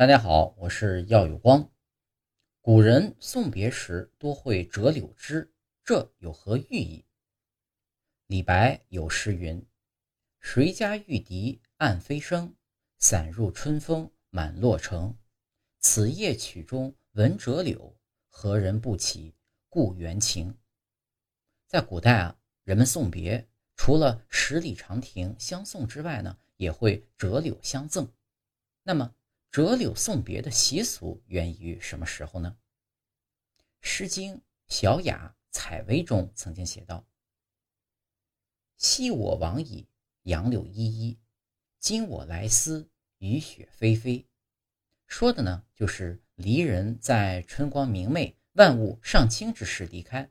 大家好，我是耀有光。古人送别时多会折柳枝，这有何寓意？李白有诗云：“谁家玉笛暗飞声，散入春风满洛城。此夜曲中闻折柳，何人不起故园情？”在古代啊，人们送别除了十里长亭相送之外呢，也会折柳相赠。那么，折柳送别的习俗源于什么时候呢？《诗经·小雅·采薇》中曾经写道：“昔我往矣，杨柳依依；今我来思，雨雪霏霏。”说的呢，就是离人在春光明媚、万物尚清之时离开，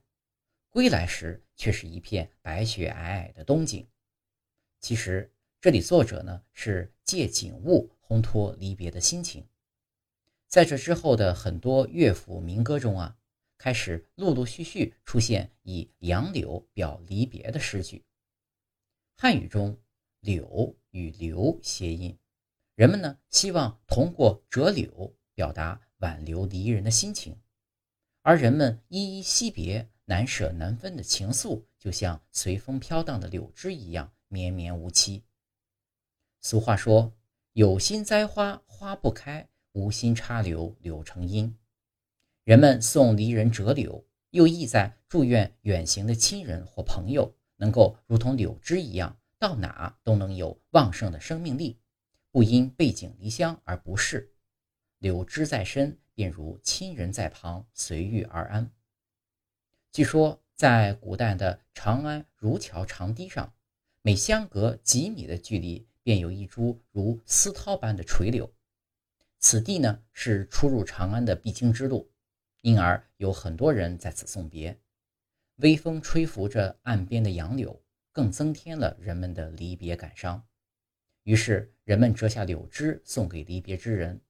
归来时却是一片白雪皑皑的冬景。其实，这里作者呢是借景物。烘托离别的心情，在这之后的很多乐府民歌中啊，开始陆陆续续出现以杨柳表离别的诗句。汉语中“柳”与“留”谐音，人们呢希望通过折柳表达挽留离人的心情，而人们依依惜别、难舍难分的情愫，就像随风飘荡的柳枝一样绵绵无期。俗话说。有心栽花花不开，无心插柳柳成荫。人们送离人折柳，又意在祝愿远行的亲人或朋友能够如同柳枝一样，到哪都能有旺盛的生命力，不因背井离乡而不适。柳枝在身，便如亲人在旁，随遇而安。据说，在古代的长安儒桥长堤上，每相隔几米的距离。便有一株如丝绦般的垂柳，此地呢是出入长安的必经之路，因而有很多人在此送别。微风吹拂着岸边的杨柳，更增添了人们的离别感伤。于是人们折下柳枝送给离别之人，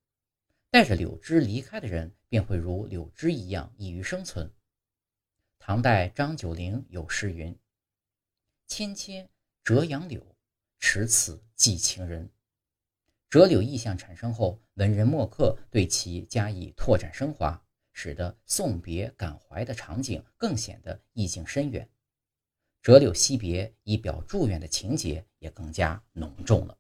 带着柳枝离开的人便会如柳枝一样易于生存。唐代张九龄有诗云：“芊芊折杨柳。”持此寄情人，折柳意象产生后，文人墨客对其加以拓展升华，使得送别感怀的场景更显得意境深远。折柳惜别以表祝愿的情节也更加浓重了。